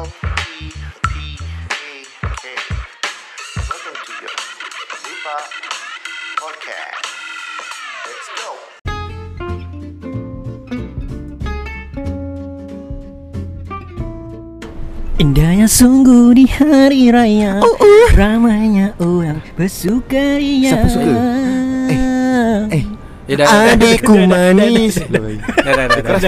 L P P A K. Welcome to your Lipa podcast. Let's go. Indahnya sungguh di hari raya oh, oh. Ramainya orang bersukaria Siapa suka? Eh, Eh dah Adikku manis dah, dah, dah.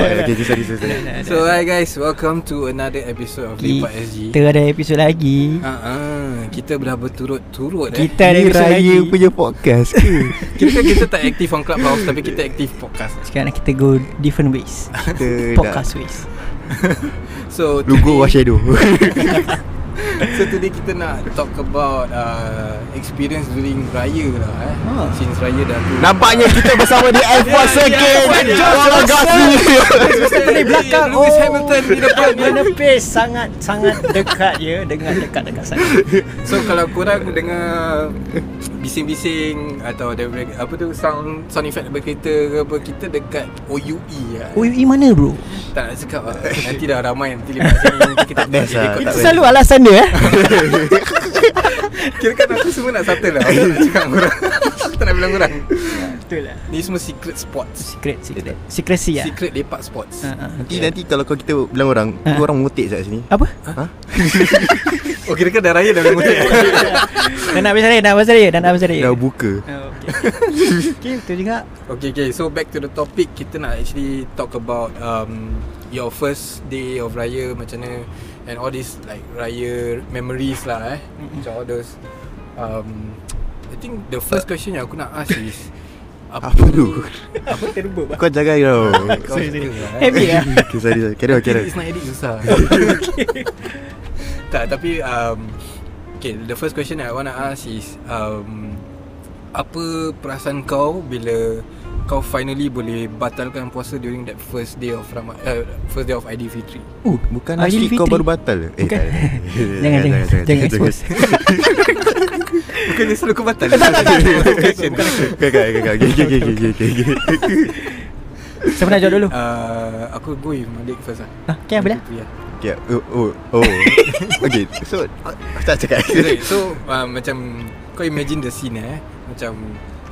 So hi guys, welcome to another episode of Lipat SG. Kita ada episod lagi Ha ah, kita dah berturut-turut eh. Kita ada episod raya lagi punya podcast ke? Kita kita tak aktif on Clubhouse tapi kita aktif podcast. Sekarang kita go different ways Podcast ways So Logo today, Washadow so today kita nak talk about uh, experience during raya lah eh. Ah. Since raya dah tu. Nampaknya kita bersama di F1 Ya, Circuit ya, ya. Orang Gasly Kita di belakang Lewis Hamilton di depan Dia nepis sangat Sangat dekat ya Dengan dekat-dekat sangat So kalau korang dengar bising-bising atau ada apa tu sound sound effect berkereta ke apa kita dekat OUE lah. UI mana bro? Tak nak cakap lah. Nanti dah ramai nanti lepas sini kita tak Best lah. Itu selalu alasan dia eh Kira kan aku semua nak settle lah. Aku nak cakap orang. Aku tak nak bilang orang. Betul lah Ni semua secret spots. Secret Secret Secrecy lah Secret lepak spots. Ha, ha. Nanti nanti kalau kau kita bilang orang Ha. Kau orang motik kat sini Apa? Oh kira kan dah raya dah memang Dah nak habis raya Dah habis raya Dah nak habis raya Dah buka Oh, okay. okay, betul juga. Okay, okay. So back to the topic, kita nak actually talk about um, your first day of raya macam mana and all these like raya memories lah eh. Macam all those. Um, I think the first question yang aku nak ask is Apa tu? Apa terbuat Kau jaga Kau lah, eh? Heavy lah. Okay sorry sorry Carry on carry on It's not edit susah Tak tapi um, Okay the first question I want to ask is um, Apa perasaan kau Bila Kau finally boleh Batalkan puasa During that first day of Ramadan uh, First day of Aidilfitri Oh bukan Ah, nasi kau Aidilfitri. baru batal Eh Bukan. tak, tak. Jangan, jangan, jangan expose. Bukannya selalu kau batal Bukan bukan bukan bukan Okay okay okay okay okay Siapa nak jawab dulu? uh, Aku go with Malik first lah Ah, okay, boleh? Lah. Okay oh oh oh Okay so Tak cakap Okay, so uh, macam kau imagine the scene eh macam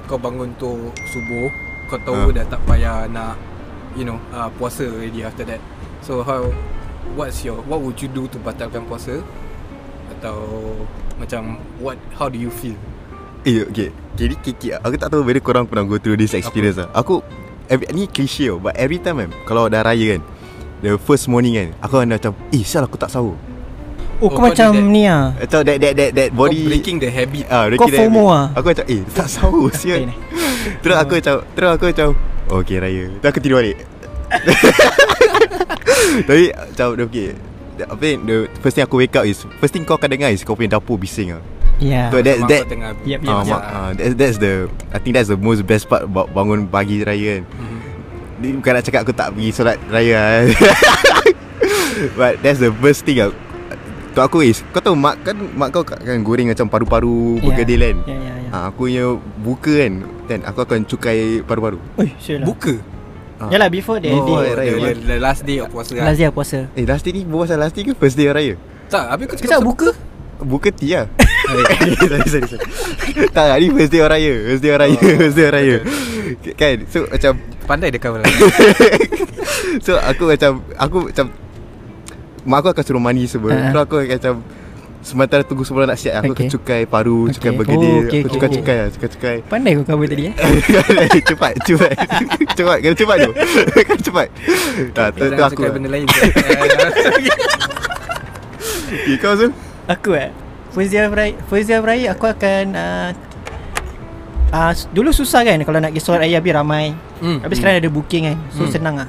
kau bangun tu subuh kau tahu Ah. dah tak payah nak you know uh, puasa already after that so how what's your what would you do to batalkan puasa atau macam what how do you feel Eh okay Jadi kiki Aku tak tahu whether korang pernah go through this experience lah Aku every, Ni cliche tau But every time kan Kalau dah raya kan The first morning kan Aku akan macam Eh sial aku tak sahur Oh, Oh, kau kau macam that. ni ah. Atau that that that, that body kau breaking the habit ah, Kau breaking that FOMO ah. Aku macam Eh tak sahur sial. Terus aku macam Terus aku macam oh, Okay raya Terus aku tidur balik Tapi Macam okay apa ni, the first thing aku wake up is First thing kau akan dengar is Kau punya dapur bising lah Ya. So that, Mak that kau tengah Yep, yep, Ah, yep. mak, ah, that's, that's the I think that's the most best part About bangun pagi raya kan Mhm. Ni bukan nak cakap aku tak pergi solat raya kan But that's the first thing aku, Untuk aku is Kau tahu mak kan Mak kau kan goreng macam paru-paru Ya. Bergedil kan Ya, ya, ya. Ha, Aku punya buka kan Then aku akan cukai paru-paru Oi, sure lah. buka ha. Yalah before the Oh, day. raya, the, raya. the, the last day of puasa lah Last day of puasa. Eh last day ni Bawa pasal last day ke First day raya tak habis kau Kau cakap buka? Buka tea lah sorry, sorry, sorry. Tak lah ni first day of raya First day of raya Oh, First day of raya okay, Kan So macam pandai dia cover So aku macam Aku macam Mak aku akan suruh mandi semua Ah. uh-huh. Terus aku akan macam Sementara tunggu semua nak siap Aku Okay. cukai paru Okay. Cukai Oh, bergedil okay, Aku okay, cukai-cukai lah Cukai-cukai Pandai kau cover tadi eh. Cepat Cepat Cepat Kena cepat tu Kena cepat Tak tu, tu Jangan aku cakap benda lain okay, Kau Zul Aku eh. First day of raya, first day of raya aku akan uh, uh, dulu susah kan kalau nak pergi solat raya habis ramai. Hmm, Habis hmm. sekarang ada booking kan. So Hmm. senang ah.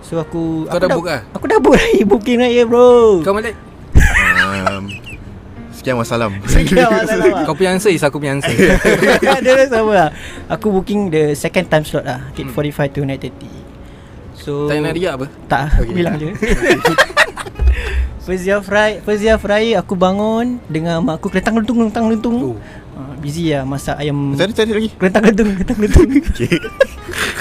So aku Kau aku dah book ah? Aku dah book raya booking raya bro. Kau Malik um, Sekian wassalam Sekian masalah. Kau punya answer is aku punya answer. Dia dah sama lah. Aku booking the second time slot lah. Hmm. 8.45 to 9.30 So Tak nak riak apa? Tak Okay. okay. bilang je. First day of raya First day of raya Aku bangun Dengan mak aku Kelentang lentung Kelentang lentung Oh. uh, Busy lah Masak ayam. Cari cari lagi. Kelentang lentung Kelentang lentung Okay.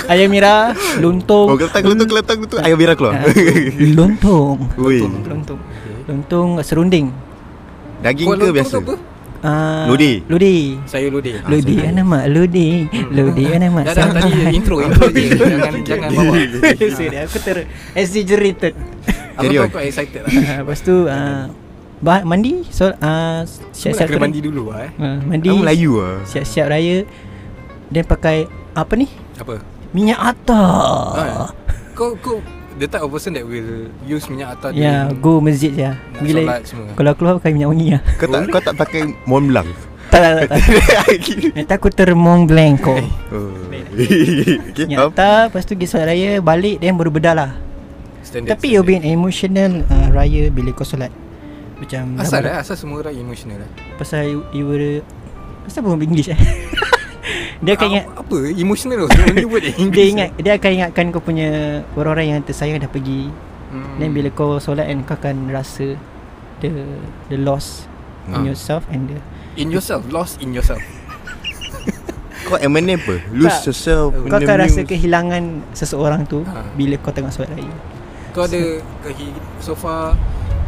Ayam merah Lontong. Oh keletang keletang keletang tu Ayam merah keluar. Ah, Lontong. Ui Lontong. Lontong serunding. Daging Kau ke lontong biasa? tu apa? Uh, Lodi. Lodi. Saya lodeh. Lodi sorry. nama Lodi. Lodi nama. Dah dah tadi intro intro je. Jangan jangan bawa. Sorry, aku ter exaggerated. Aku Carry tahu on. kau excited lah. Ah, Lepas tu uh, bah, mandi so uh, Semua siap-siap nak kena tu- mandi dulu lah eh. Ah, mandi. Kamu Melayu lah Siap-siap raya. Then pakai apa ni? Apa? Minyak atar. Ah, Kau kau the type of person that will use minyak atar Ya, during go masjid je. nak Bila solat semua. kalau keluar pakai minyak wangi lah. Kau tak kau tak pakai Mont Blanc Tak tak tak. tak. Nanti aku termong blank kau. Oh. Okay atar, lepas tu pergi solat raya, balik then baru bedah lah. Standard. Tapi you'll be an emotional uh, raya bila kau solat. Macam Asal eh Asal semua orang emotional eh Pasal you, you were Pasal pun English eh Dia akan ingat Apa Emotional tu Only word in Dia English ingat Dia akan ingatkan kau punya Orang-orang yang tersayang dah pergi hmm. Then bila kau solat kan Kau akan rasa The The loss Ah. In yourself And the In yourself Lost in yourself Kau Eminem apa? Lose Tak. yourself Kau akan rasa kehilangan Seseorang tu Ha. Bila kau tengok solat raya Kau ada kehi So far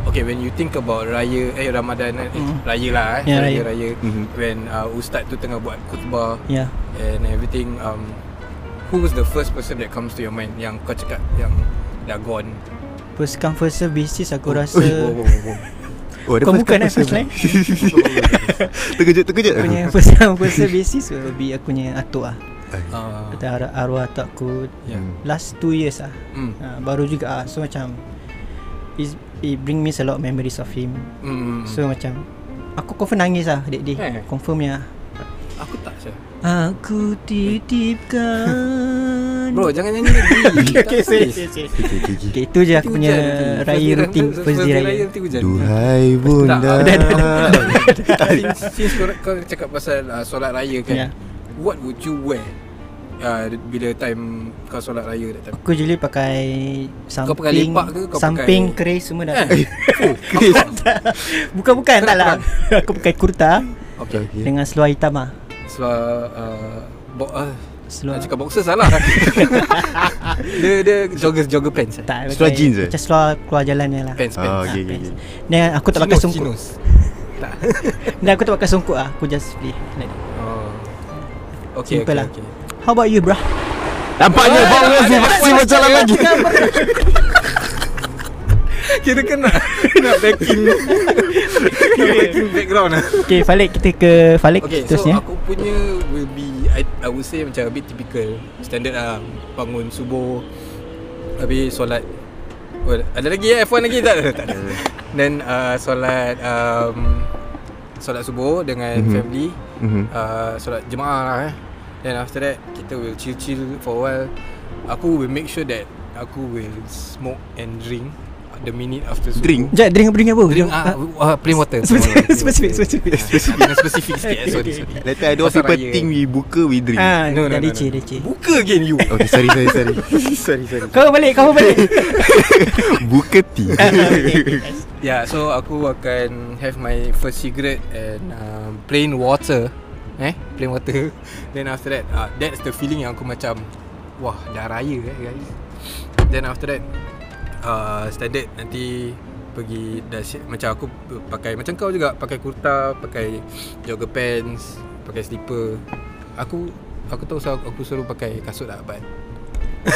Okay when you think about Raya Eh Ramadan eh, Mm. Raya lah eh Ya, Raya raya. Raya Mhm. When uh, Ustaz tu tengah buat khutbah yeah. And everything um, Who was the first person that comes to your mind Yang kau cakap Yang dah gone First come first serve basis Aku Oh, rasa oh, oh, oh, oh. Oh, Kau bukan eh first line Terkejut terkejut Aku punya first come first serve basis Will be aku punya atuk lah Ah, Kata arwah, arwah atuk aku yeah. Last 2 years lah mm. uh, Baru juga ah. So macam is, It bring me a lot of memories of him. Mm. So macam Aku confirm nangis lah Dek Eh. dia Confirm ya. Aku tak sure Aku titipkan. Bro jangan nyanyi lagi. Okay, okay, sorry, sorry, sorry. Okay, okay, okay. Okay, itu je aku punya raya rutin First day raya. Duhai bunda. Tak, dah, dah, since, kau cakap pasal uh, solat raya kan Ya. What would you wear uh, Bila time kau solat raya that time Aku usually pakai Samping Kau pakai lepak ke kau Samping pakai- keris semua dah Eh, Chris Bukan-bukan tak lah Aku pakai kurta Okay Okay. Dengan seluar hitam lah Seluar uh, bo- uh, Seluar Nak cakap boxer salah Dia dia jogger jogger pants eh? tak, Seluar pakai- jeans eh? Macam seluar keluar jalan ni lah Pants Oh, pants okay, okay, pants. okay. Dan aku tak pakai songkok chinos. Tak Dan aku tak pakai songkok lah Aku just play like oh. Okay Simple okay, lah. okay. How about you bro? Nampaknya bau masih masih berjalan lagi Kira kan nak Nak backing Backing background lah Okay Falik kita ke Falik Okay seterusnya so aku punya Will be I, I would say macam a bit typical. Standard lah Bangun subuh Habis solat. Oh, Ada lagi eh? F1 lagi? Tak? tak ada. Then uh, solat um, Solat subuh dengan Mhm. mm-hmm. family. Mhm. uh, Solat jemaah lah eh Then after that Kita will chill-chill for a while. Aku will make sure that Aku will smoke and drink The minute after subuh. Drink? Sekejap drink drink apa? Drink ah, uh, plain water. Spesifik Spesifik Spesifik. Spesifik. Dengan spesifik sikit eh, Sorry sorry. Later I don't Pasal people raya. think we buka we drink. Ah, No, no, no, leceh no. leceh. Buka again you. Okay sorry sorry sorry. Sorry sorry. Kau balik Kau balik. Buka tea. Yeah, so aku akan have my first cigarette and um, plain water. Eh, plain water. Then after that, uh, that's the feeling yang aku macam wah, dah raya eh guys. Then after that, uh, standard nanti pergi dah macam aku pakai macam kau juga pakai kurta, pakai jogger pants, pakai slipper. Aku aku tahu saya aku suruh pakai kasut lah but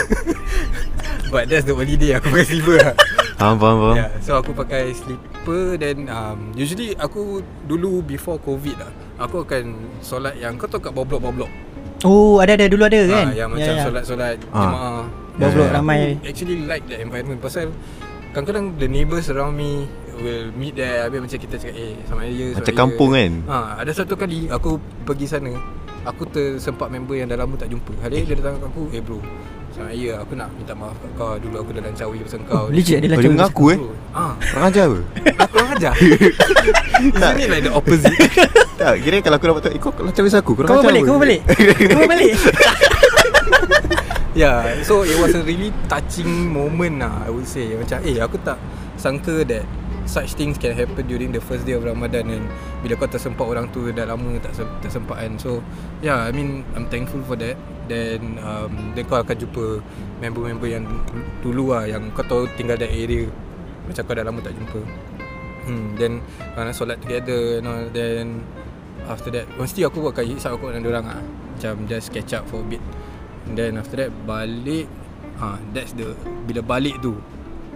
But that's the only day aku pakai slipper lah Faham faham faham Yeah, so aku pakai slipper then um, usually aku dulu before covid lah. Aku akan solat yang kau tahu kat bawah blok-bawah blok. Oh ada ada dulu ada kan Ah, yang macam solat-solat Ah. jemaah. Bawah blok Yeah. ramai Aku actually like that environment pasal kadang-kadang the neighbours around me will meet there habis macam kita cakap eh sama dia Macam raya." kampung kan Ha, ada satu kali aku pergi sana Aku tersempat member yang dah lama tak jumpa Hari dia datang kat aku Eh bro Selamat raya aku nak minta maaf kat kau. Dulu aku dah lancawi pasal kau. Legit dia lah dia mengaku eh? Bro, Ah, Kurang ajar apa? Aku orang ajar. Isn't it like the opposite? Tak kira kalau aku dapat tahu Eh kau macam biasa aku? Kau ajar balik Kau balik. Kau balik. Yeah So it was a really touching moment lah I would say. Macam eh aku tak Sangka that Such things can happen during the first day of Ramadan And bila kau tersempat orang tu Dah lama tak se- tersempat kan. So yeah I mean I'm thankful for that. Then um, Then kau akan jumpa Member-member yang Dulu lah Yang kau tahu tinggal that area. Macam kau dah lama tak jumpa. Hmm, Then uh, nak solat together and all. Then After that Mesti aku akan hisap aku dengan orang ah. Macam just catch up for a bit. And then after that Balik. Ha, That's the Bila balik tu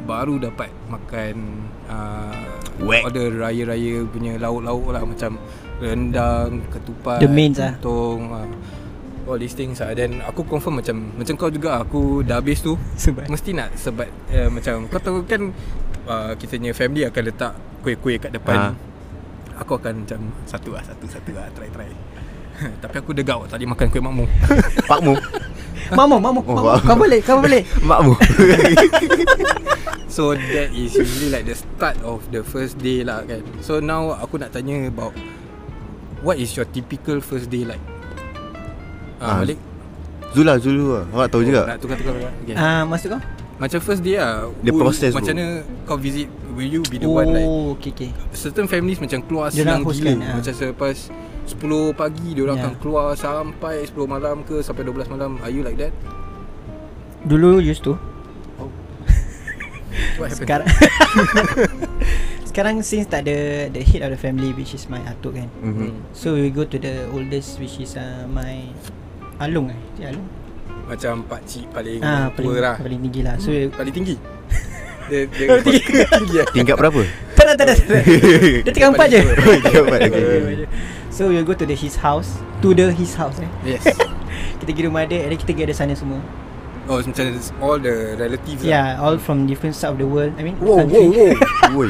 Baru dapat makan uh, Whack. Order raya-raya punya lauk-lauk lah Macam rendang, ketupat The mains ah. Tong uh, All these things lah Then aku confirm macam Macam kau juga Aku dah habis tu Sebat. Mesti nak sebat uh, Macam kau tahu kan uh, Kita punya family akan letak Kuih-kuih kat depan Ha. Aku akan macam Satu lah Satu satu lah Try try Tapi aku degau Tadi makan kuih makmum Pakmu Mamu, mamu, Oh, mamu. wow. Kau boleh, kau boleh. Makmu So that is usually like the start of the first day lah kan So now aku nak tanya about What is your typical first day like? Ah, Ah, balik Zula Zulu lah Awak tahu juga Nak tukar-tukar okay. Ah, maksud kau? Macam first day lah The who- process, Macam bro. mana kau visit Will you be the one like Oh, okay, okay. Certain families macam keluar Dia host gila kan, ah. Macam selepas 10 pagi Dia orang Ya. akan keluar sampai 10 malam ke Sampai 12 malam Are you like that? Dulu used to. Happened? Sekarang Sekarang since tak ada the head of the family which is my atuk kan. Mhm. So we go to the oldest which is uh, my Alung eh. Cik Alung. Macam pakcik paling Ah, tua paling lah paling tinggi lah. So Paling tinggi Dia, dia Oh, tinggi. tinggi lah. Tingkat berapa? tak ada tak ada. tak. Dia tinggal empat je. Tingkat empat. So we go to the his house, to the his house eh. Yes Kita pergi rumah dia, and then kita gather sana semua. Oh macam all the relatives lah Yeah, all from different side of the world. I mean, wow country, wow Woi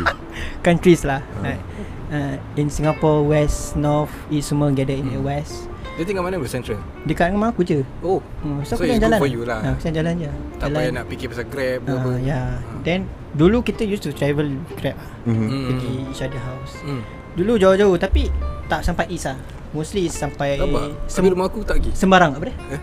countries lah. Like, uh, in Singapore, West, North, East semua gather in the Hmm. West. Dia tinggal mana Central? Dekat rumah aku je. Oh Hmm, So so, it's good jalan. for you lah. Ha, jangan jalan je. Tak jalan. payah nak fikir pasal Grab apa Uh, yeah. Then dulu kita used to travel Grab lah. Mhm. Hmm. Pergi each other house. Hmm. Dulu jauh-jauh tapi tak sampai East lah. Mostly sampai Apa? Sem- rumah aku tak pergi Sembarang apa dia? Eh?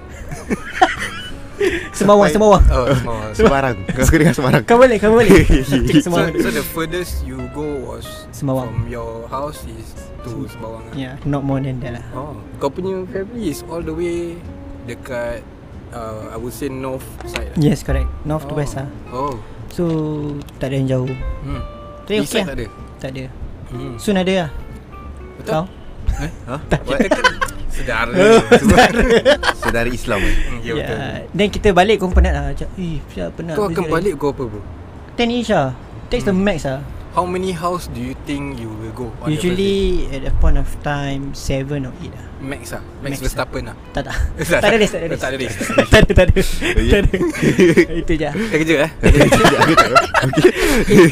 Semawang, Sampai- Semawang. Oh Semawang Semarang Kau dengar Semarang Kau boleh, kau boleh. so, Semawang. so the furthest you go was Sembawang. From your house is to Sembawang lah. Yeah, not more than that lah. Oh, kau punya family is all the way dekat uh, I would say north side. lah. Yes, correct. North to oh. west lah. Oh. So, tak ada yang jauh. Hmm. Tapi East okay side lah. tak ada. Tak ada. Hmm. Soon ada lah. Betul? Kau? Eh? Ha? Kita kan saudara. Saudara Islam Hmm, ya betul. Yeah. Then kita balik kau penat lah. Macam, eh, penat. Kau akan lagi." balik kau apa bro? 10 each lah. Takes the max lah. How many house do you think you will go? on Usually at a point of time 7 or 8 lah. max lah. Max, Max Verstappen lah. Tak tak. Tak, tak ada race, tak ada tak race. tak ada, tak ada. Tak ada. Itu je. Dah kerja eh? Eight,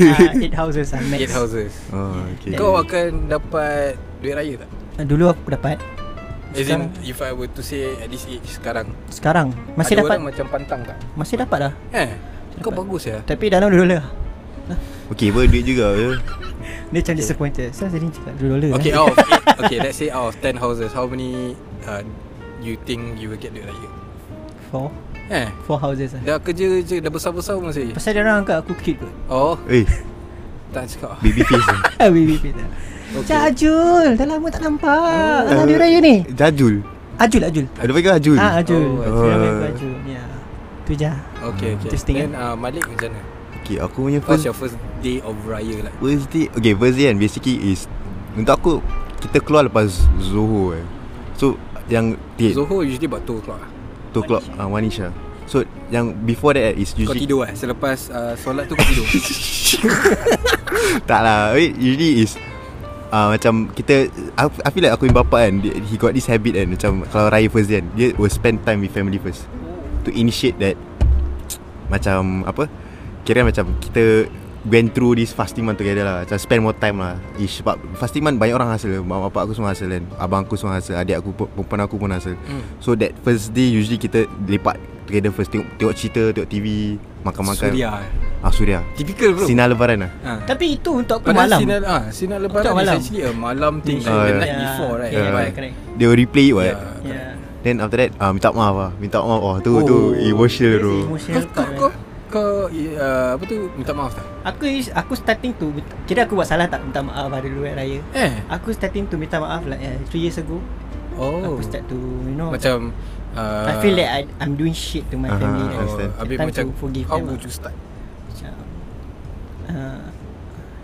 uh, eight houses lah max. Eight houses. Oh okay Kau akan dapat duit raya tak? Uh, Dulu aku dapat. As in, Sekarang- if I were to say at this age sekarang Sekarang masih ada dapat. orang macam pantang tak? Masih dapat lah. Eh, kau Dapat. bagus ya. Tapi dalam 2 dolar. Okay ber duit juga ya. Dia macam disappointed. So tadi cakap 2 dolar. Okay, eh. out of eight, okay, let's say out of 10 houses, how many uh, you think you will get duit raya? Four. Eh, Four houses lah. dah kerja je, dah besar-besar masih. Pasal dia orang anggap aku cute kot. Oh, Eh tak cakap. baby face ni. Ah, baby fit lah. Okay. Jajul, dah lama tak nampak. Oh. Alah raya ni. Jajul Ajul, Ajul. Ada panggil Ajul Ah, Ajul. Oh, Ajul. Ajul. Ya. Tu je. Okay, okay. Interesting, Then uh, Malik macam mana? Okay aku punya What's first your first day of raya like? First day Okay first day kan Basically is Untuk aku Kita keluar lepas Zohor eh. So Yang okay, Zohor usually about 2 o'clock lah. 2 o'clock uh, Wanisha So yang before that is Kau usually tidur eh? Selepas uh, solat tu kau tidur? Tak lah Usually is uh, Macam kita I, I feel like aku punya bapa kan He got this habit kan Macam kalau raya first kan Dia will spend time with family first To initiate that Macam Apa Kira macam kita Went through this fasting month together lah Macam spend more time lah Ish, Sebab fasting month banyak orang hasil Mak bapak aku semua hasil kan Abang aku semua hasil Adik aku pun- Perempuan aku pun hasil Hmm. So that first day Usually kita lepak together first Tengok, tengok cerita Tengok TV Makan-makan Suria eh. Ah Suria Typical bro. Sinar lebaran lah Ha. Tapi itu untuk aku Padahal malam. sinar, ah, sinar lebaran Untuk is malam. actually a malam thing Yeah. Oh, the yeah. night before right? Yeah, Yeah. correct. They will replay it what Yeah. Yeah. Then after that uh, Minta maaf lah Minta maaf Oh tu Oh. tu Emotional bro Kau, kau, kau. Kau uh, apa tu minta maaf tak? Aku aku starting to kira aku buat salah tak minta maaf hari dulu raya. Eh. Aku starting to minta maaf like uh, 3 years ago. Oh. Aku start to you know macam uh, I feel like I, I'm doing shit to my Aha, family. Understand. Habis macam to forgive How them would lah. you start? Macam uh,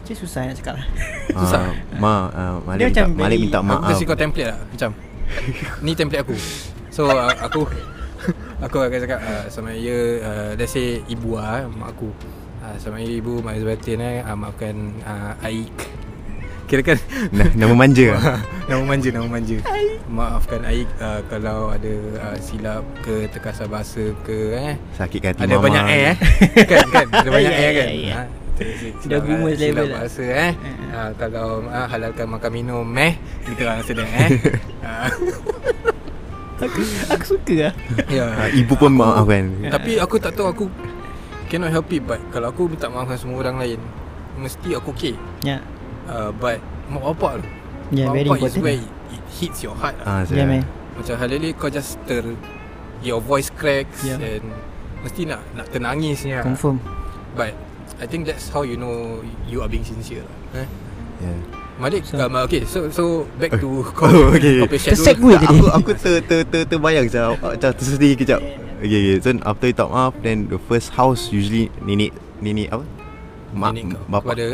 Macam susah nak cakap lah Susah. Ah, Ma uh, Malik Dia minta, Malik minta Aku maaf kasi kau template lah Macam Ni template aku So uh, aku Aku akan cakap uh, Sama ya uh, Let's say ibu lah eh, Mak aku. Uh, Sama ya ibu Mak Izbatin eh uh, Maafkan uh, Aik. Kira kan Nah, Nama manja. Nama manja Nama manja. Maafkan Aik uh, Kalau ada uh, Silap ke Terkasar bahasa ke eh. Sakit hati Ada mama banyak air eh. Kan kan Ada banyak Ya, air ya, kan. ya, ya. Ha, silap- Dah rumus silap level lah. bahasa eh. Ha, Kalau ha, halalkan makan minum eh. Kita orang sedang eh. Ha, Aku, aku suka lah. Ya. Ah, Ibu pun maaf kan. Tapi aku tak tahu aku Cannot help it But kalau aku minta maafkan semua orang lain Mesti aku okay. Ya. Uh, But Mak bapak tu Ya Mak very bapak is important. where it, it hits your heart lah. Ah, Ya saya- man Macam hal-hal kau just ter Your voice cracks Ya. And Mesti nak nak ternangisnya Confirm. But I think that's how you know You are being sincere lah eh? Yeah. Malik So- um, Okay so so Back to kau Oh, okay. Kau punya Tersegue schedule tadi aku aku ter ter ter terbayang macam macam tersedih kejap. Okay, okay. So after you talk maaf then the first house usually nenek nenek apa? Mak Nenek kau bapak Kepada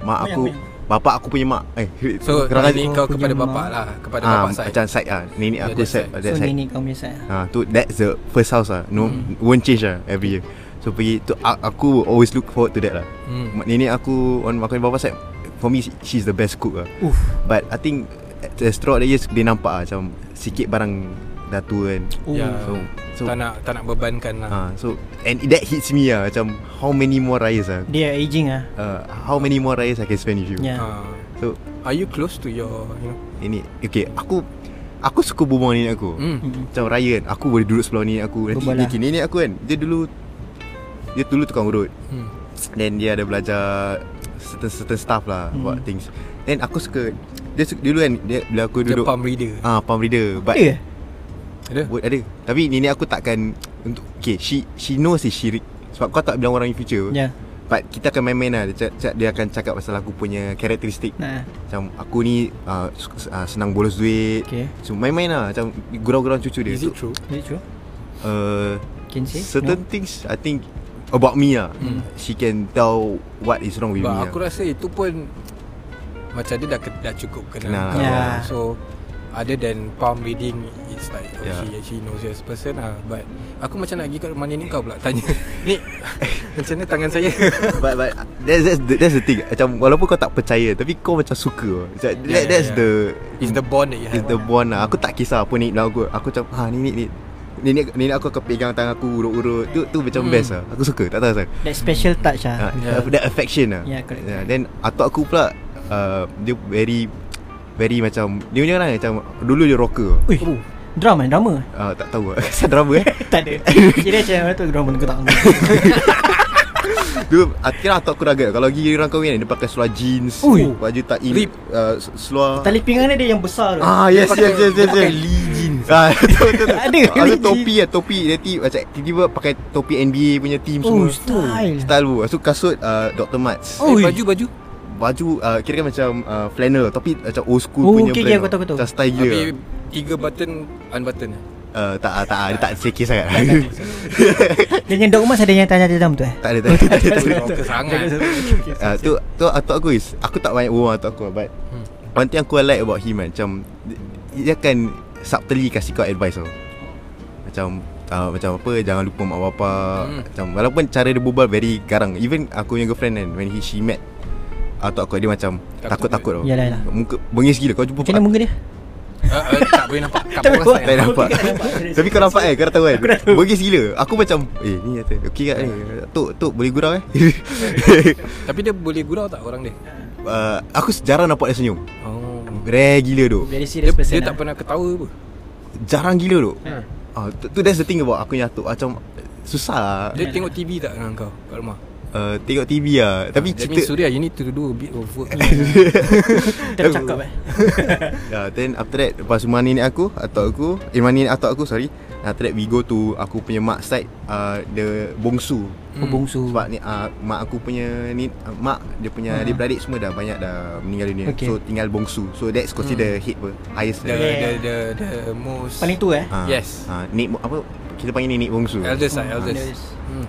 mak aku bapak aku punya mak. Eh, So nenek kau kepada punya bapak mak. lah Kepada ah, bapak side macam side ah. Nenek Yeah, aku that side, side. So side. nenek kau punya side lah. Ah, tu that's the first house lah. No Hmm. won't change lah every year. So pergi tu aku always look forward to that lah. hmm. Mak Nenek aku on makan bapa side for me she's the best cook lah. Uff But I think as throughout the years dia nampak lah macam sikit barang dah tua kan. Ya So so Tak nak tak nak bebankan lah Ah, so and that hits me ah macam how many more rayas ah. Dia aging ah Uh, how many more rayas I can spend with you. Ya Ah. So Are you close to your you know ini okay aku aku suka berbual nenek aku. hmm. Mm-mm. Macam raya kan Aku boleh duduk sebelah nenek aku Nanti lah. okay, nenek aku kan Dia dulu Dia dulu tukang urut Hmm. Then dia ada belajar Certain, certain stuff lah Hmm. About things. Then aku suka Dia suka, dulu kan dia, Bila aku Dia duduk palm reader. Ah, palm reader But Ada? Ada? Buat ada. Tapi nenek aku takkan untuk Okay she She knows is she Sebab kau tak bilang orang in future. Ya. But kita akan main-main lah. Dia, dia akan cakap pasal aku punya Karakteristik. Nah. Macam aku ni uh, uh, Senang bolos duit. Okay. So main-main lah. Macam gurau-gurau cucu dia. Is it true? Is it true? uh, Can say? Certain things I think About me lah. Hmm. She can tell What is wrong with But me aku lah. rasa itu pun Macam dia dah, dah cukup kenal Kenal. kau. Ya. So Other than palm reading It's like oh, Yeah. She actually knows you as a person lah. But Aku macam nak pergi kat rumah nenek kau pula Tanya. Ni Macam mana tangan saya? But, but that's, that's, the, that's the thing. Macam walaupun kau tak percaya Tapi kau macam suka. Macam, that, Yeah, That's yeah, the It's the bond that you Is have the bond lah. Aku tak kisah apa bilang aku Aku macam ha nenek ni Nenek, nenek aku akan pegang tangan aku Urut-urut. Tu, tu macam Hmm. best lah. Aku suka. Tak tahu asal. That special touch uh, ah Yeah. That affection lah. Yeah, correct. yeah, Then atuk aku pula uh, Dia very Very macam Dia punya orang macam Dulu dia rocker. Ui Drama drama? Uh, Tak tahu lah. Kenapa drama eh? Tak ada. Kira macam tu drama Aku tak? Tahu Dulu Akhirnya atuk aku ragat Kalau pergi orang kahwin Dia pakai seluar jeans Ui. Baju tak in Rip. uh, Seluar Tali pinggang dia yang besar tu. Ah yes yes yes yes, pakai yes. Lee jeans. Ah betul betul. betul. Ada, Ada topi lah topi nanti macam tiba-tiba pakai topi NBA punya team Oh semua. style Style tu. Lepas tu kasut uh, Dr. Mats. Oh, Eh, baju-baju Baju uh, kira kan macam uh, flannel tapi macam old school Oh, punya okay, brand. okay, aku tahu, aku tahu. Macam style gila. Habis tiga button Unbutton Uh, tak ah, tak ah, dia tak sekir sangat. Dia punya dog mas ada yang tanya dalam tu eh tak ada tak ada. Tak ada. Sangat tu tu atuk aku is aku tak banyak berbual atuk aku but Hmm. one thing aku like about him kan, macam dia akan subtly kasih kau advice tau. Macam uh, macam apa jangan lupa mak bapak Hmm. macam walaupun cara dia berbual very garang. Even aku punya girlfriend kan when he she met atuk aku dia macam Takut takut-takut tau. Yalah, yalah. Muka bengis gila. Kau jumpa Macam mana muka dia? Uh, uh, Tak boleh nampak. Kat Tak boleh tak nampak. tak nampak. Tapi kau nampak kan? Kau dah tahu kan? Aku dah tahu. Bengis gila. Aku macam Eh ni kata Okey kat ni. Tok Tok boleh gurau eh? Tapi dia boleh gurau tak orang dia? Uh, Aku jarang nampak dia senyum. Oh Rare gila tu Very Dia, serious person dia lah. tak pernah ketawa apa? Jarang gila tu Ha. Ah, tu, tu that's the thing about aku yang atuk. Macam Susah lah. Dia tengok TV tak dengan kau Kat rumah? Uh, Tengok TV lah. Tapi That cerita means Surya you need to do a bit of work Kita cakap eh. Yeah, Then after that Lepas rumah nenek aku Atuk aku Eh rumah nenek atuk aku sorry After that we go to Aku punya mak side uh, The bongsu Oh bongsu Sebab ni uh, mak aku punya ni uh, mak dia punya Ha. adik-beradik semua dah banyak dah meninggal dunia. Okay. So tinggal bongsu. So that's consider hit apa highest. The, Yeah, the, yeah. the, the most Paling tu eh Ah, Yes. ah, nik mo- apa kita panggil ni nik bongsu. Eldest lah Hmm, Eldest eldest. hmm.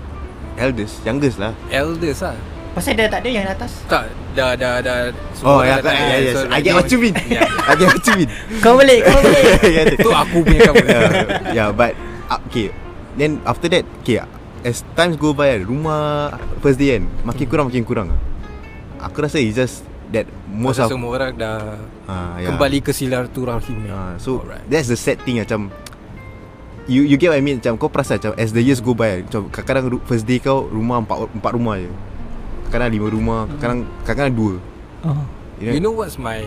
Eldest, youngest lah. Eldest lah Pasal dia tak ada yang atas. Tak, dah dah dah Oh ya, dah yeah, tak ada. yes. So, I get what you mean. Yeah. I get what you mean. Kau balik, kau balik. yeah, Tu aku punya kamu. yeah, yeah, but uh, okay. Then after that, okay, as times go by, kan, rumah first day kan, makin kurang makin kurang. Aku rasa it's just that most of semua orang dah uh, yeah. kembali ke silaturahim. Uh, so Alright. that's the sad thing macam You you get what I mean macam kau perasan macam as the years go by macam kadang-kadang first day kau rumah empat empat rumah je. Kadang-kadang lima rumah, kadang kadang-kadang dua. Oh. You know, You know what's my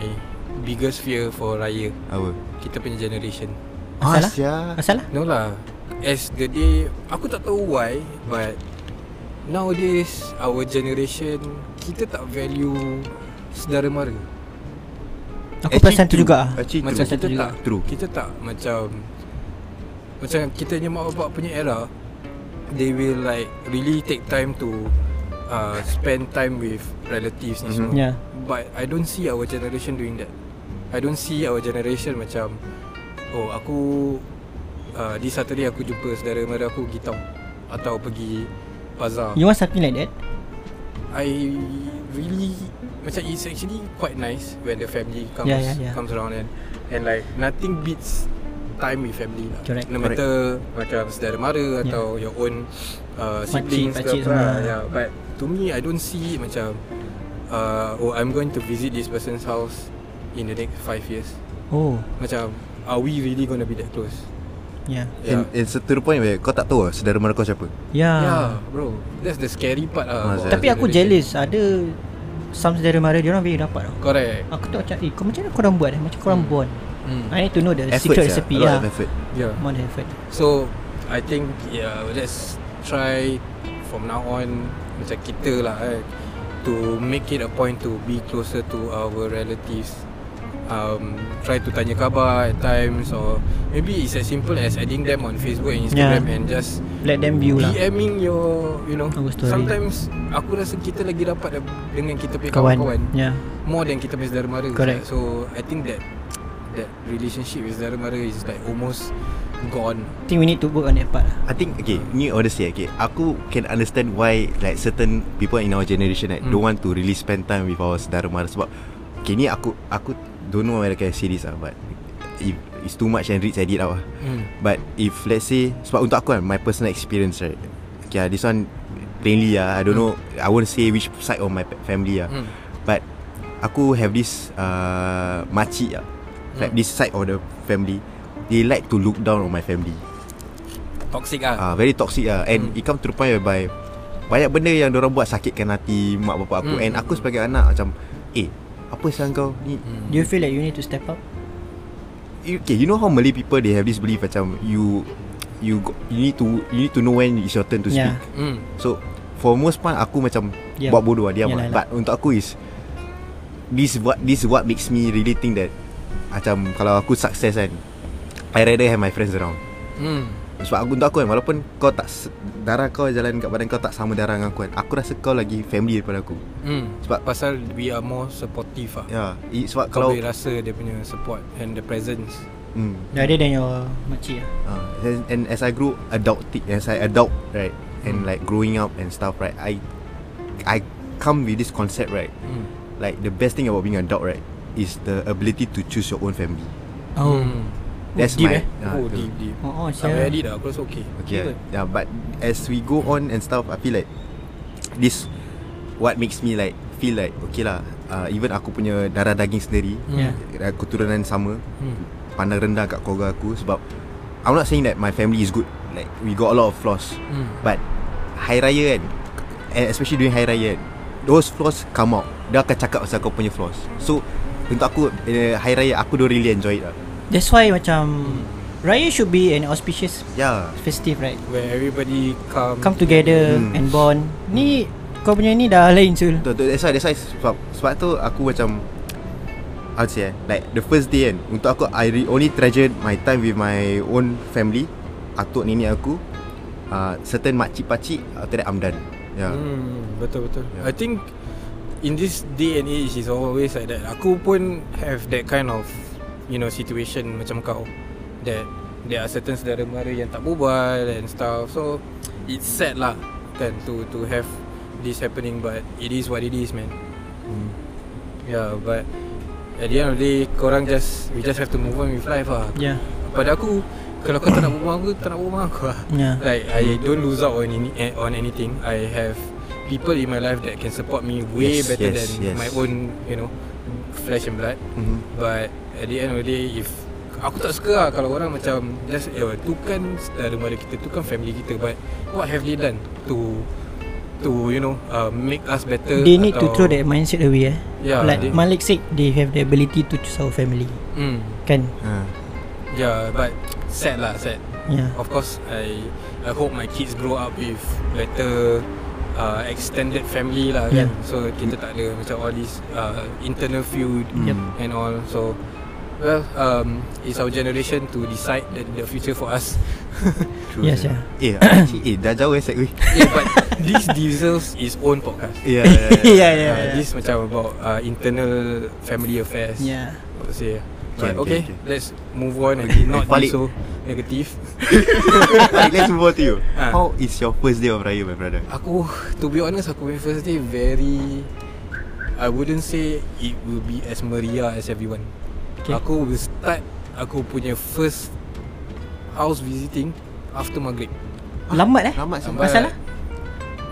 biggest fear for raya? apa? Kita punya generation. Masalah? Ah, sia. Masalah? No lah. As the day, aku tak tahu why, but nowadays our generation kita tak value saudara mara. Aku perasan tu true. juga. Actually Macam true. kita tak True. Kita tak macam Macam kita punya mak bapak punya era They will like really take time to uh, Spend time with relatives ni Mhm. semua Yeah. But I don't see our generation doing that I don't see our generation macam Oh aku uh, Di Saturday aku jumpa saudara mara aku pergi town Atau pergi Bazar You want something like that? I really macam it's actually quite nice when the family comes Yeah, yeah, yeah. comes around and and like nothing beats time with family lah. Correct. No matter macam saudara mara atau your own uh, siblings pakcik ke apa. semua. lah. Yeah, but to me I don't see it macam uh, oh I'm going to visit this person's house in the next 5 years. Oh. Macam are we really going to be that close? Yeah. And Yeah. it's to the point where kau tak tahu lah saudara mara kau siapa. Yeah. Yeah, bro. That's the scary part Ah, lah. about Tapi aku jealous ada some saudara mara dia orang very rapat tau. Correct. Aku tu macam eh kau macam mana korang buat eh? Macam korang Hmm. bond. Hmm. I need to know the Effort secret sia. recipe lah. of effort. Yeah. More than effort. So I think yeah let's try from now on macam kita lah eh to make it a point to be closer to our relatives. Um, try to tanya khabar at times or maybe it's as simple as adding them on Facebook and Instagram Yeah. and just Let them view lah. DMing your you know sometimes aku rasa kita lagi dapat dengan kita punya Kawan. kawan-kawan Yeah. more than kita punya saudara mara Correct. so I think that that relationship with saudara mara is like almost gone I think we need to work on that part lah. I think okay, ni honestly okay. Aku can understand why like certain people in our generation like, Hmm. don't want to really spend time with our saudara mara sebab okay ni aku aku don't know whether can I say this lah but if it's too much and reach edit out lah. Hmm. But if let's say sebab untuk aku kan my personal experience right. Okay, ah, this one plainly ah I don't know I won't say which side of my family ah. Hmm. But aku have this uh, makcik ah. Like Hmm. this side of the family they like to look down on my family. Toxic ah. Ah, very toxic ah and Hmm. it come to the point whereby banyak benda yang orang buat sakitkan hati mak bapak aku Hmm. and aku sebagai anak macam eh apa sang kau ni Hmm. Do you feel like you need to step up? okay you know how Malay people they have this belief macam you you go, you need to you need to know when it's your turn to Yeah. speak Hmm. so for most part aku macam Diam. buat bodoh lah diam Yalah, lah. but untuk aku is this what this what makes me really think that macam kalau aku sukses kan I rather have my friends around Hmm. Sebab aku untuk aku kan Walaupun kau tak Darah kau jalan kat badan kau Tak sama darah dengan aku kan Aku rasa kau lagi family daripada aku Hmm. Sebab- pasal we are more supportive ah. Ya i- Sebab Kau kalau boleh rasa dia punya support and the presence. hmm, Rather than your makcik lah. uh, and, and as I grow adult As I adult right And Hmm. like growing up and stuff right I I come with this concept right Hmm. Like the best thing about being an adult right Is the ability to choose your own family Hmm. That's deep my eh? ah, oh, deep deep. Oh, oh siapa? edit dah aku rasa okay. Okay Cute. yeah, but as we go on and stuff I feel like This What makes me like Feel like Okay lah uh, Even aku punya Darah daging sendiri Yeah. uh, Keturunan sama Hmm. Pandang rendah kat keluarga aku Sebab I'm not saying that My family is good Like we got a lot of flaws Hmm. But Hari Raya kan and Especially during Hari Raya kan Those flaws come out Dia akan cakap pasal kau punya flaws So Untuk aku uh, Hari Raya Aku don't really enjoy it lah That's why macam Raya should be an auspicious Yeah festive right? Where everybody come Come together Hmm. and bond. Ni kau punya ni dah lain sul. Betul, betul. That's why, that's why sebab, sebab tu aku macam How to say eh Like the first day kan Untuk aku I re- only treasure my time with my own family Atuk nenek aku uh, Certain makcik-pakcik After that I'm done Yeah Hmm, betul betul. Yeah. I think in this day and age is always like that. Aku pun have that kind of you know situation macam kau that there are certain saudara mara yang tak berbual and stuff. So it's sad lah kan to to have this happening but it is what it is man. Hmm. Yeah, but at the end of the day korang just we just have to move on with life lah. Yeah. Pada aku kalau kau tak nak berbual aku tak nak berbual aku lah. Yeah. Like I don't lose out on any, on anything. I have people in my life that can support me way Yes, better yes, than yes. my own, you know, flesh and blood. Mhm. But at the end of the day if Aku tak suka lah kalau orang macam Just eh, tu kan saudara mara kita Tu kan family kita But what have they done To To you know uh, Make us better They need to throw that mindset away eh. Yeah, like they- Malik said they have the ability to choose our family. mm, Kan? Ha. Yeah but Sad lah sad Yeah. Of course I I hope my kids grow up with Better uh, Extended family lah Yeah. kan So kita tak ada Macam all this uh, Internal feud Yep. And all So Well um, It's our generation To decide the, the future for us True, Yes, yeah. yeah. Eh, actually, eh, dah jauh eh, segway. yeah, But This deserves Its own podcast Yeah, yeah, yeah, yeah, Uh, yeah. This macam about uh, Internal Family affairs Yeah. I would say Can, okay can, can. Let's move on and Not be so Negative let's move on to you. Ah. How is your first day of Raya, my brother? Aku To be honest Aku punya first day Very I wouldn't say It will be as meriah As everyone Okay. Aku will start Aku punya first House visiting After maghrib Lambat eh? Lambat. Lambat. Masalah?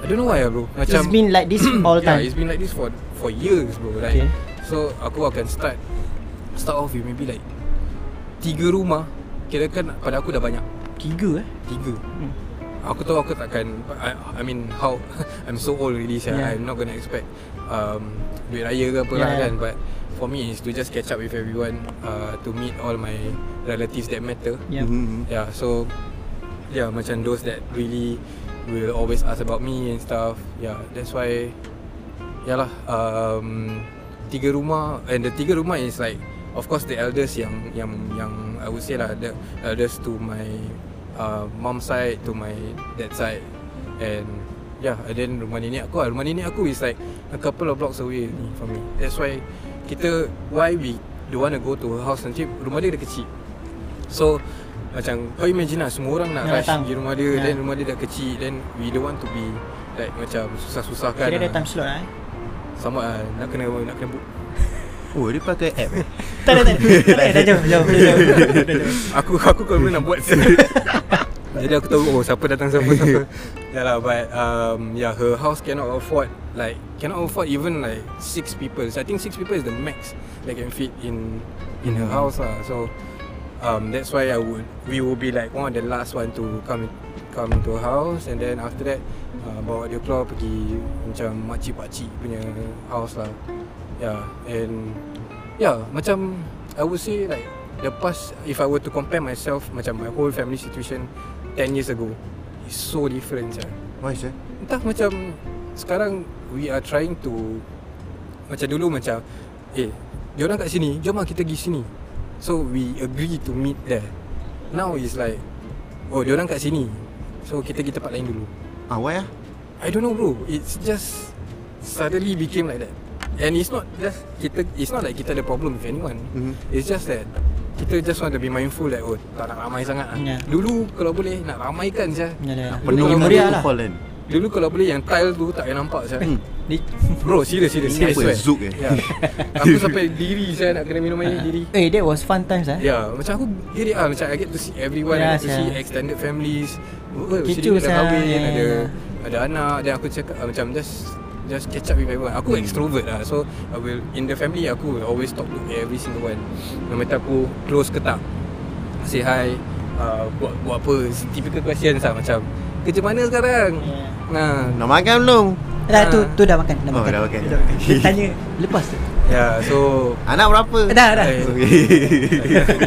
I don't know why bro Macam It's been like this all Yeah time. it's been like this For for years bro right? Okay. So aku akan start Start off with maybe like Tiga rumah Kira kan pada aku dah banyak Tiga eh? Tiga Hmm. Aku tahu aku takkan I, I mean how I'm so old already so Yeah. I'm not gonna expect um, Duit raya ke apa lah Yeah. kan But for me is to just catch up with everyone uh, To meet all my relatives that matter Yeah. Mhm. Yeah so Yeah macam those that really Will always ask about me and stuff Yeah that's why Yalah um, Tiga rumah And the tiga rumah is like Of course the elders yang Yang yang I would say lah The elders to my uh, Mom side To my dad side And Yeah and then rumah nenek aku lah Rumah nenek aku is like A couple of blocks away ni from me That's why Kita Why we Don't want to go to her house Nanti rumah dia dah kecil So Macam Kau imagine lah Semua orang nak rush datang. pergi rumah dia Ya. Then rumah dia dah kecil Then we don't want to be Like macam Susah-susahkan Kira ada lah. time slot lah eh? Sama lah Nak kena Nak kena Oh, dia pakai app eh? Tak ada, tak ada. Tak dah jauh, jauh. Aku aku boleh nak buat Jadi aku tahu Oh siapa datang siapa siapa Yeah lah but um, Yeah her house cannot afford Like Cannot afford even like Six people so I think six people is the max That can fit in In her house lah So um, That's why I would We will be like One of the last one to Come Come her house And then after that uh, Bawa dia keluar pergi Macam makcik-pakcik punya House lah Yeah And Yeah macam I would say like The past If I were to compare myself Macam my whole family situation 10 years ago Is so different sah. Why, sir? Entah macam Sekarang We are trying to Macam dulu macam Eh Diorang kat sini Jom lah kita pergi sini So we agree to meet there Now is like Oh diorang kat sini So kita pergi tempat lain dulu Ah, why ah? I don't know bro It's just Suddenly became like that And it's not just kita It's not like kita ada problem with anyone Mhm. It's just that Kita just want to be mindful that Oh tak nak ramai sangat lah Ya. Dulu kalau boleh Nak ramaikan je Ya, dah. Dulu Penuh kalau meriah boleh- lah. Dulu kalau boleh yang tile tu Tak payah nampak saya Hmm. Di- Bro serious serious Ini I apa, swear Zouk eh? Ya. Aku sampai diri saya Nak kena minum air diri Eh, that was fun times eh? Ya, macam aku diri ah macam I get to see everyone, Ya, I get to see extended families. Oh, Kecoh, sini dah sia. kahwin, Ya, ada ya. ada anak dan aku cakap ah, macam just just catch up with everyone. Aku extrovert lah. So I will in the family aku will always talk to every single one. No matter aku close ke tak. Say hi, uh, buat buat apa, typical questions lah macam kerja mana sekarang? Ya. Nah, Nak makan belum? Dah, tu, Ah. tu dah makan, dah Oh, makan. dah makan. Dah makan. Dia tanya lepas tu. yeah, so Anak berapa? Dah, dah. Eh, Okay.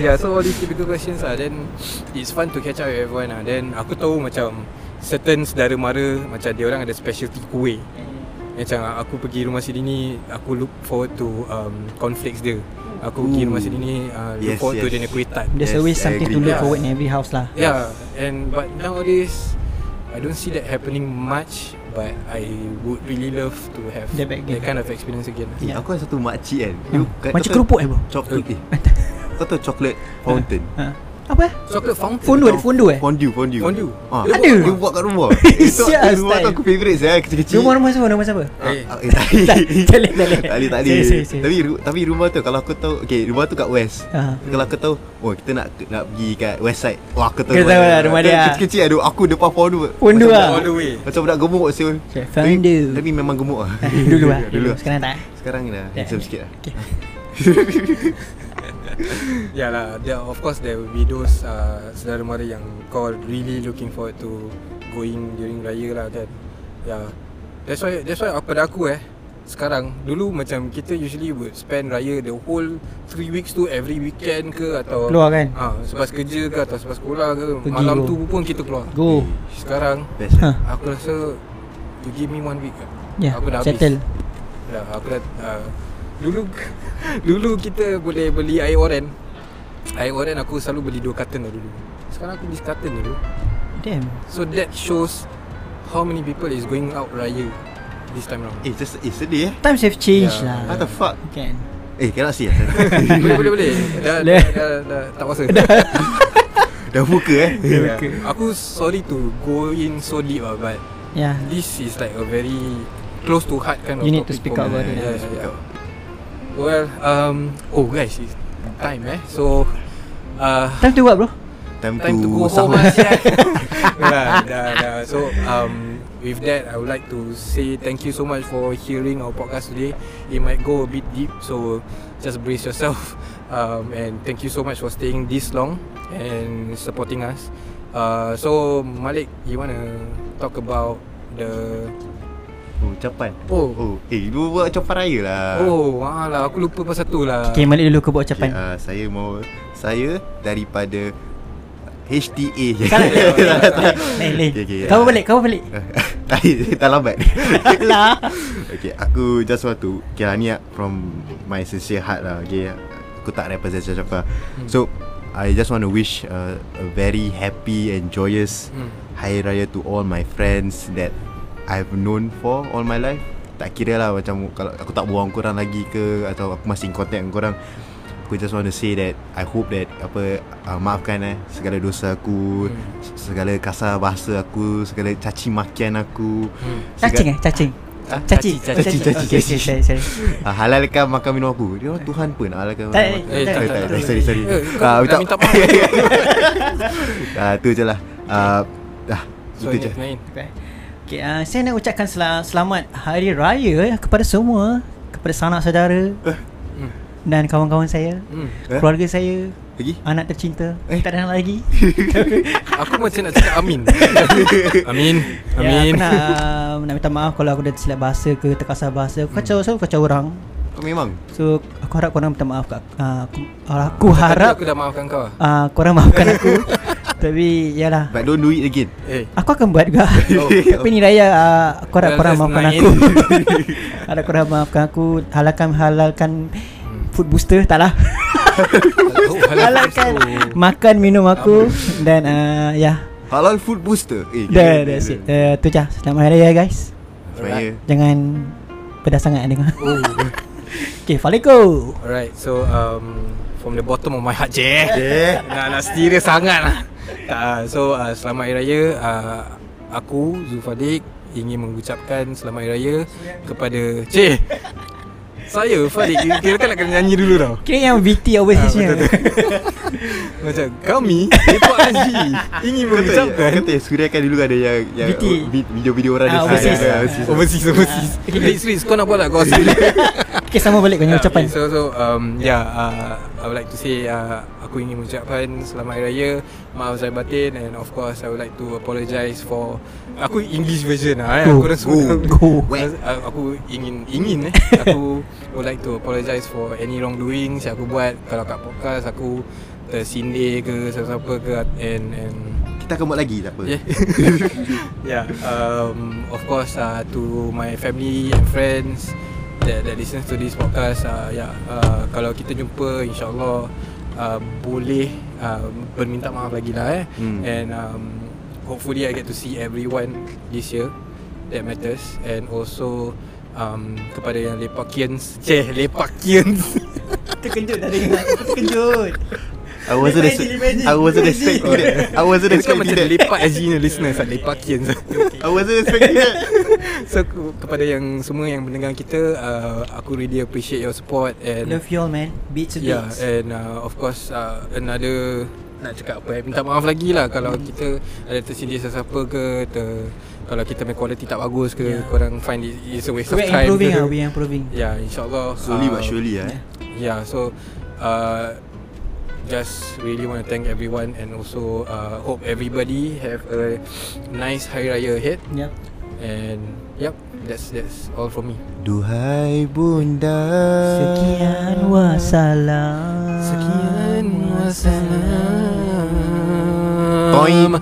yeah, so all these typical questions lah Then it's fun to catch up with everyone lah Then aku tahu macam Certain saudara mara Macam dia orang ada specialty kuih Macam aku pergi rumah si ni Aku look forward to um, Cornflakes dia Aku pergi rumah si ni uh, Look Yes, forward to yes. dia punya kuih tart There's Yes, always something to look Yeah. forward in every house lah. Yeah And but nowadays I don't see that happening much But I would really love to have That back that kind of experience again Eh, Ya. Aku ada satu makcik kan Ha. kat- Macam kerupuk eh bro? Chocolate eh Kau tahu chocolate fountain Ha. Apa? Chocolate fountain. Fondue, ada fondue eh? Fondue, fondue. Fondue. Ah, Ada? Dia buat kat rumah. Itu Sial, rumah tu aku favourite saya kecil-kecil. Rumah-rumah siapa? Rumah siapa? Eh, Ah, eh, tak boleh. Tak tak boleh, tak boleh. Tak boleh, tak boleh. Sorry, sorry, sorry. Tapi ru- tapi rumah tu kalau aku tahu, okay, rumah tu kat west. Ah. Kalau aku tahu, oh kita nak nak pergi kat west side. Wah, aku tahu. Kita tahu lah rumah dia. Kecil-kecil ada aku depan fondue. Fondue all the way. Macam budak gemuk siul. Tapi, fondue. tapi memang gemuk lah. Dulu lah. Dulu. Sekarang tak. Sekarang dah Ya. handsome sikit lah. Okay. Yeah lah, there, of course there will be those uh, saudara mara yang kau really looking forward to going during raya lah kan. Yeah. That's why that's why pada aku eh sekarang dulu macam kita usually would spend raya the whole 3 weeks tu every weekend ke atau Keluar kan? Ah, selepas kerja ke atau selepas sekolah ke Pergi malam go. tu pun kita keluar. Go. Sekarang Best. Ha. aku rasa you give me one week Ya, aku dah habis. settle. Dah, aku dah uh, dulu dulu kita boleh beli air oren. Air oren aku selalu beli dua carton lah dulu. Sekarang aku beli carton dulu. Damn. So that shows how many people is going out raya this time round. Eh, just, eh sedih eh. Times have changed Yeah. lah. What the fuck? Kan. Eh, cannot see lah. boleh boleh boleh. Dah, dah, Boleh. dah, dah, tak puasa. Dah buka eh. Yeah. Aku sorry to go in so deep lah but Yeah. this is like a very close to heart kind of You need to speak me. about it. Yeah, Speak yeah. Well, um, oh guys, it's time eh. So, uh, Time to what bro? Time, time to go sahur. home lah sial. dah, dah, dah. So, um, with that, I would like to say thank you so much for hearing our podcast today. It might go a bit deep, so just brace yourself. Um, and thank you so much for staying this long and supporting us. Uh, so, Malik, you wanna talk about the Oh, ucapan. Oh. Oh, eh, lu buat ucapan raya lah. Oh, alah, aku lupa pasal tu lah. Okay, Malik dulu kau buat Okay, ucapan. uh, saya mau saya daripada HTA. Salah. Lain, lain. Okay, okay, Kau ah. balik, kau balik. Tak lambat. Lah. okay, aku just want to okay, lah, ni from my sincere heart lah. Okay, aku tak represent siapa. Hmm. So, I just want to wish uh, a very happy and joyous Hmm. Hari Raya to all my friends that I've known for all my life. Tak kira lah macam kalau aku tak buang korang lagi ke atau aku masih in contact dengan korang. Aku just want to say that I hope that apa uh, maafkan eh segala dosa aku, Hmm. segala kasar bahasa aku, segala caci makian aku. Hmm. Cacing eh, cacing. Ah, Caci, caci, caci, caci, Okay, caci. okay, sorry, sorry. Uh, halalkan makan minum aku. Dia orang Tuhan pun nak halalkan Tak, makan. eh, tak, tak, sorry, sorry. Eh, kau Ah, minta- minta maaf. Ah, tu je lah. Ah, dah. So, Itu je. Okay. Uh, saya nak ucapkan sel- selamat Hari Raya eh, kepada semua, kepada sanak saudara Hmm. dan kawan-kawan saya, Hmm. Eh? keluarga saya, Lagi? anak tercinta. Eh? Tak ada anak lagi. Aku macam nak cakap amin. amin. Ya, Amin. aku nak, uh, nak minta maaf kalau aku dah tersilap bahasa ke terkasar bahasa. Aku kacau, selalu kacau orang. Oh, memang. So, aku harap korang minta maaf kat uh, aku, aku harap aku dah maafkan kau. uh, korang maafkan aku. Tapi, yalah. But don't do it again. Eh. Aku akan buat juga Oh. Tapi ni raya uh, Aku harap korang maafkan aku Harap korang maafkan aku Halalkan halalkan Food booster Tak lah Oh, halal Halalkan. Makan minum aku Dan uh, ya Halal food booster. Eh, Dah that's it uh, Tu je Selamat Hari Raya guys Saya Jangan Pedas sangat dengar Oh. Okay Faliko Alright, so um, from the bottom of my heart je. Eh. Nak nak serius sangat lah. Tak, so uh, selamat Hari Raya. Uh, aku Zulfadik ingin mengucapkan selamat Hari Raya kepada Cik. Saya Fadik Kira kan nak kena nyanyi dulu tau Kira yang VT overseas ni Macam kami Lepak Haji Ingin mengucapkan Kata Suria kan dulu ada yang, yang vi- Video-video orang dia overseas. Ah, overseas. Overseas Overseas Please please Kau nak buat tak Kau Okay sama balik kau punya ucapan Okay, so so um yeah, uh, I would like to say uh, aku ingin mengucapkan selamat hari raya, maaf saya batin and of course I would like to apologize for aku English version lah eh. Aku rasa go, go. Uh, aku ingin ingin eh aku would like to apologize for any wrongdoing yang aku buat kalau kat podcast aku tersindir ke siapa-siapa ke and and Kita akan buat lagi tak apa Yeah. yeah. Um, of course, uh, to my family and friends that, that listens to this podcast, uh, yeah. Uh, kalau kita jumpa, insyaallah uh, boleh uh, berminta maaf lagi lah eh. Hmm. And um, hopefully I get to see everyone this year. That matters. And also um, kepada yang lepakians, ceh lepakians. Terkejut dah dengar Terkejut I wasn't Imagine, ex- imagine. I wasn't expecting that. I wasn't expecting that. lepak SG ni listeners lah Lepakian I wasn't expecting that. So ke- kepada yang semua yang mendengar kita uh, Aku really appreciate your support And Love you all man. Beats to Yeah, beats. and uh, of course uh, another nak cakap apa eh minta maaf lagi lah kalau kita ada tersindir sesiapa ke ter, kalau kita punya quality tak bagus ke Yeah. korang find it is a waste So of we're time improving ke. ah, we're improving. Yeah, insyaallah Slowly uh, but surely eh. Yeah, so uh, just really want to thank everyone and also uh, hope everybody have a nice hari raya ahead Yep. and yep, that's that's all from me. Duhai bunda. Sekian wassalam. Sekian wassalam. Toim.